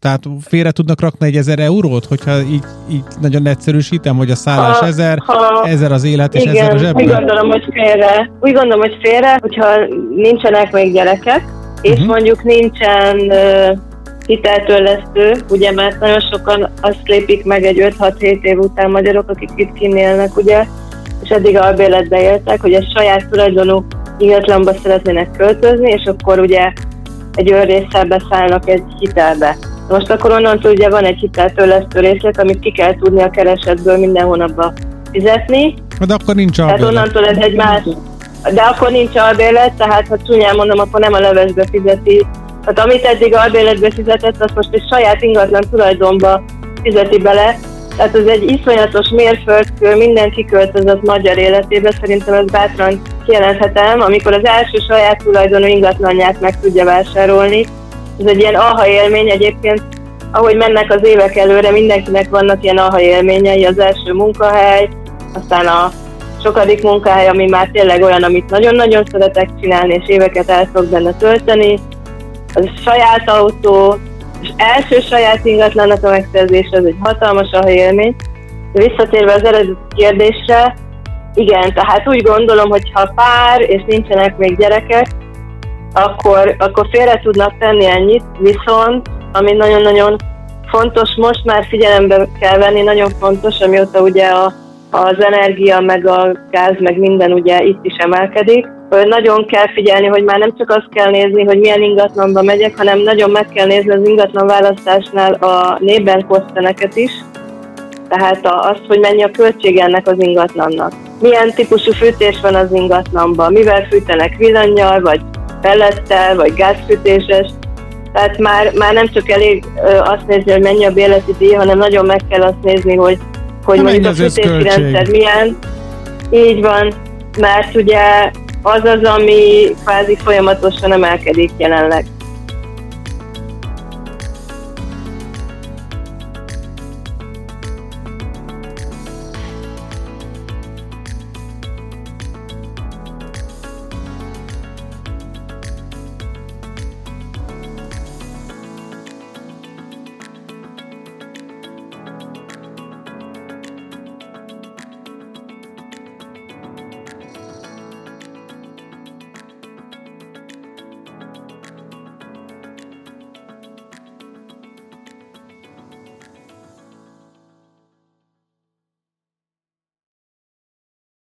Tehát félre tudnak rakni egy ezer eurót, hogyha így, így nagyon egyszerűsítem, hogy a szállás ha, ezer, ha, ezer az élet, és igen, ezer a zsebben? úgy gondolom, hogy félre. Úgy gondolom, hogy félre, hogyha nincsenek még gyerekek, és uh-huh. mondjuk nincsen uh, hiteltörlesztő, ugye, mert nagyon sokan azt lépik meg egy 5-6-7 év után magyarok, akik itt kinélnek, ugye, és eddig albéletbe éltek, hogy a saját tulajdonú ingatlanba szeretnének költözni, és akkor ugye egy őrészsel beszállnak egy hitelbe. Most akkor onnantól ugye van egy hiteltörlesztő részlet, amit ki kell tudni a keresetből minden hónapban fizetni. De akkor nincs albélet. Tehát onnantól ez egy más... De akkor nincs albélet, tehát ha csúnyán mondom, akkor nem a levesbe fizeti. Hát amit eddig albéletbe fizetett, azt most egy saját ingatlan tulajdonba fizeti bele, tehát ez egy iszonyatos mérföldkő minden kiköltözött magyar életébe, szerintem ez bátran kijelenthetem, amikor az első saját tulajdonú ingatlanját meg tudja vásárolni. Ez egy ilyen aha élmény egyébként, ahogy mennek az évek előre, mindenkinek vannak ilyen aha élményei, az első munkahely, aztán a sokadik munkahely, ami már tényleg olyan, amit nagyon-nagyon szeretek csinálni, és éveket el tudok benne tölteni, az saját autó, és első saját ingatlannak a megszerzése, az egy hatalmas a élmény. Visszatérve az eredeti kérdésre, igen, tehát úgy gondolom, hogy ha pár és nincsenek még gyerekek, akkor, akkor félre tudnak tenni ennyit, viszont ami nagyon-nagyon fontos, most már figyelembe kell venni, nagyon fontos, amióta ugye a, az energia, meg a gáz, meg minden ugye itt is emelkedik, nagyon kell figyelni, hogy már nem csak azt kell nézni, hogy milyen ingatlanba megyek, hanem nagyon meg kell nézni az ingatlan választásnál a nében koszteneket is, tehát azt, hogy mennyi a költség ennek az ingatlannak. Milyen típusú fűtés van az ingatlanban, mivel fűtenek villanyjal, vagy pellettel, vagy gázfűtéses. Tehát már, már nem csak elég azt nézni, hogy mennyi a bérleti díj, hanem nagyon meg kell azt nézni, hogy, hogy mondjuk a fűtési rendszer milyen. Így van, mert ugye az az, ami kvázi folyamatosan emelkedik jelenleg.